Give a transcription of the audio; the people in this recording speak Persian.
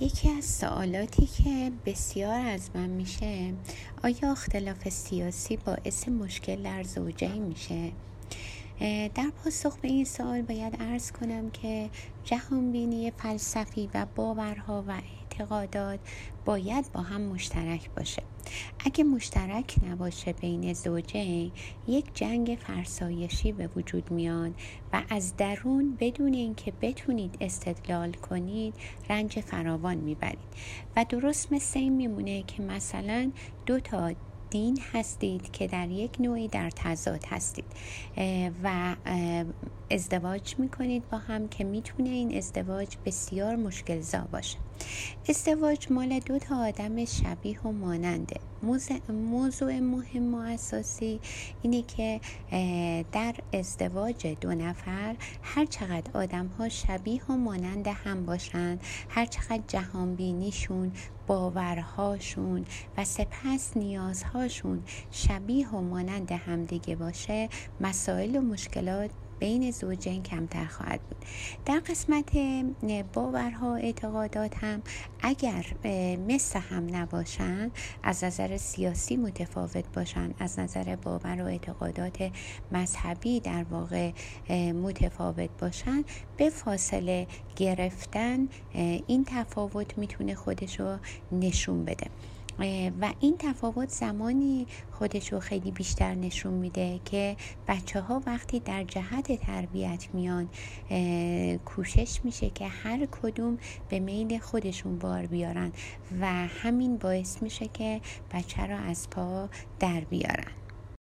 یکی از سوالاتی که بسیار از من میشه آیا اختلاف سیاسی باعث مشکل در زوجه میشه؟ در پاسخ به این سوال باید ارز کنم که جهانبینی فلسفی و باورها و اعتقادات باید با هم مشترک باشه. اگه مشترک نباشه بین زوجین یک جنگ فرسایشی به وجود میان و از درون بدون اینکه بتونید استدلال کنید رنج فراوان می‌برید. و درست مثل این میمونه که مثلا دو تا دین هستید که در یک نوعی در تضاد هستید. و ازدواج می‌کنید با هم که می‌تونه این ازدواج بسیار مشکل زا باشه. ازدواج مال دو تا آدم شبیه و ماننده. موضوع مهم و اساسی اینه که در ازدواج دو نفر هر چقدر آدم ها شبیه و مانند هم باشند هر چقدر جهان بینیشون باورهاشون و سپس نیازهاشون شبیه و مانند همدیگه باشه مسائل و مشکلات بین زوجین کمتر خواهد بود. در قسمت باورها اعتقادات هم اگر مثل هم نباشن از نظر سیاسی متفاوت باشن. از نظر باور و اعتقادات مذهبی در واقع متفاوت باشن. به فاصله گرفتن این تفاوت می‌تونه خودش رو نشون بده. و این تفاوت زمانی خودش رو خیلی بیشتر نشون میده که بچه ها وقتی در جهت تربیت میان کوشش میشه که هر کدوم به میل خودشون بار بیارن و همین باعث میشه که بچه را از پا در بیارن.